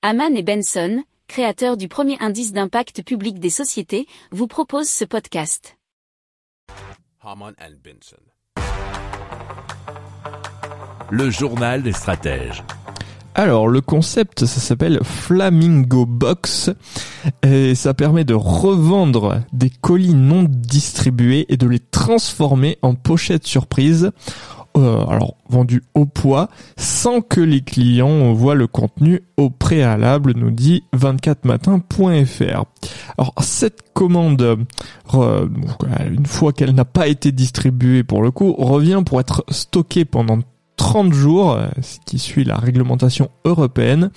Haman et Benson, créateurs du premier indice d'impact public des sociétés, vous proposent ce podcast. Haman and Benson. Le journal des stratèges. Alors, le concept, ça s'appelle Flamingo Box et ça permet de revendre des colis non distribués et de les transformer en pochettes surprises. Euh, alors vendus au poids sans que les clients voient le contenu au préalable nous dit 24matin.fr alors cette commande euh, une fois qu'elle n'a pas été distribuée pour le coup revient pour être stockée pendant 30 jours, euh, ce qui suit la réglementation européenne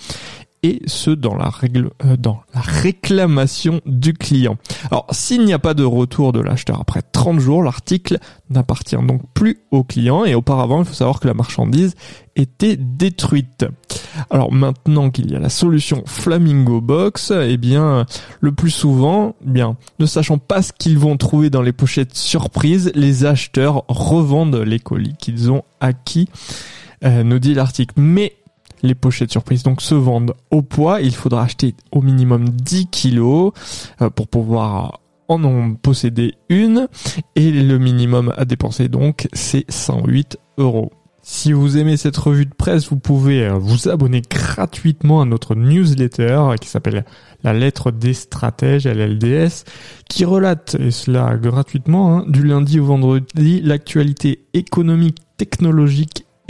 et ce dans la règle dans réclamation du client. Alors s'il n'y a pas de retour de l'acheteur après 30 jours, l'article n'appartient donc plus au client et auparavant, il faut savoir que la marchandise était détruite. Alors maintenant qu'il y a la solution Flamingo Box, eh bien le plus souvent, eh bien ne sachant pas ce qu'ils vont trouver dans les pochettes surprises, les acheteurs revendent les colis qu'ils ont acquis, euh, nous dit l'article. Les pochettes surprises donc se vendent au poids. Il faudra acheter au minimum 10 kilos euh, pour pouvoir en posséder une. Et le minimum à dépenser donc c'est 108 euros. Si vous aimez cette revue de presse, vous pouvez euh, vous abonner gratuitement à notre newsletter qui s'appelle La lettre des stratèges, LLDS, qui relate, et cela gratuitement, hein, du lundi au vendredi, l'actualité économique, technologique